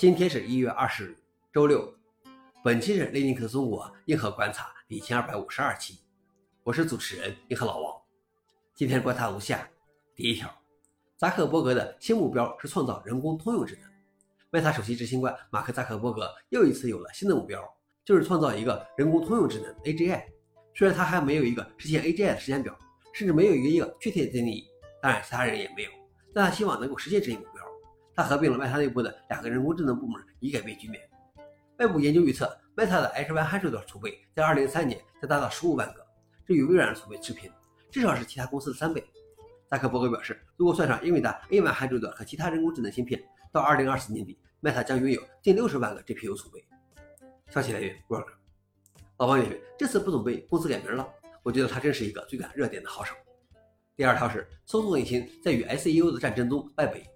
今天是一月二十日，周六。本期是雷尼克中国硬核观察一千二百五十二期，我是主持人硬核老王。今天观察如下：第一条，扎克伯格的新目标是创造人工通用智能。Meta 首席执行官马克扎克伯格又一次有了新的目标，就是创造一个人工通用智能 AGI。虽然他还没有一个实现 AGI 的时间表，甚至没有一个确切的定义，当然其他人也没有，但他希望能够实现这一目标。他合并了 Meta 内部的两个人工智能部门，以改变局面。外部研究预测，Meta 的 H100 的储备在2023年将达到15万个，这与微软的储备持平，至少是其他公司的三倍。扎克伯格表示，如果算上英伟达 A100 和其他人工智能芯片，到2024年底，Meta 将拥有近60万个 GPU 储备。消息来源：Work。老王点评：这次不准备公司改名了，我觉得他真是一个追赶热点的好手。第二条是，搜索引擎在与 SEO 的战争中败北。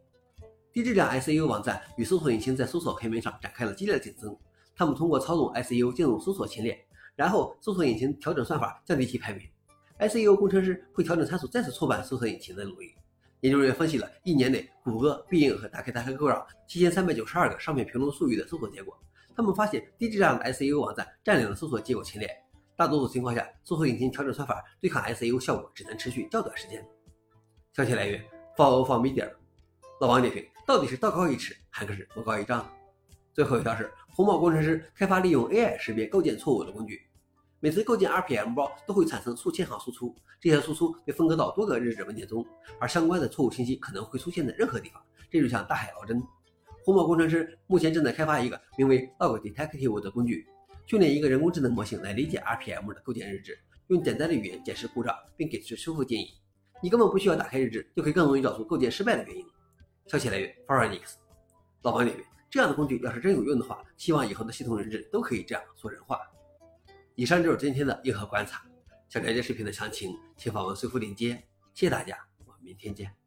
低质量 SEO 网站与搜索引擎在搜索排名上展开了激烈的竞争。他们通过操纵 SEO 进入搜索前列，然后搜索引擎调整算法降低其排名。SEO 工程师会调整参数再次挫败搜索引擎的努力。研究人员分析了一年内谷歌、必应和打开打开勾让七千三百九十二个商品评论术语的搜索结果。他们发现低质量的 SEO 网站占领了搜索结果前列。大多数情况下，搜索引擎调整算法对抗 SEO 效果只能持续较短时间。消息来源：Follow from Media。老王点评。到底是道高一尺还是魔高一丈？最后一条是红帽工程师开发利用 AI 识别构建错误的工具。每次构建 RPM 包都会产生数千行输出，这些输出被分割到多个日志文件中，而相关的错误信息可能会出现在任何地方，这就像大海捞针。红帽工程师目前正在开发一个名为 Log Detective 的工具，训练一个人工智能模型来理解 RPM 的构建日志，用简单的语言解释故障，并给出修复建议。你根本不需要打开日志，就可以更容易找出构建失败的原因。消息来源 f o r e n i x 老王点评：这样的工具要是真有用的话，希望以后的系统人质都可以这样做人话。以上就是今天的硬核观察。想了解视频的详情，请访问随附链接。谢谢大家，我们明天见。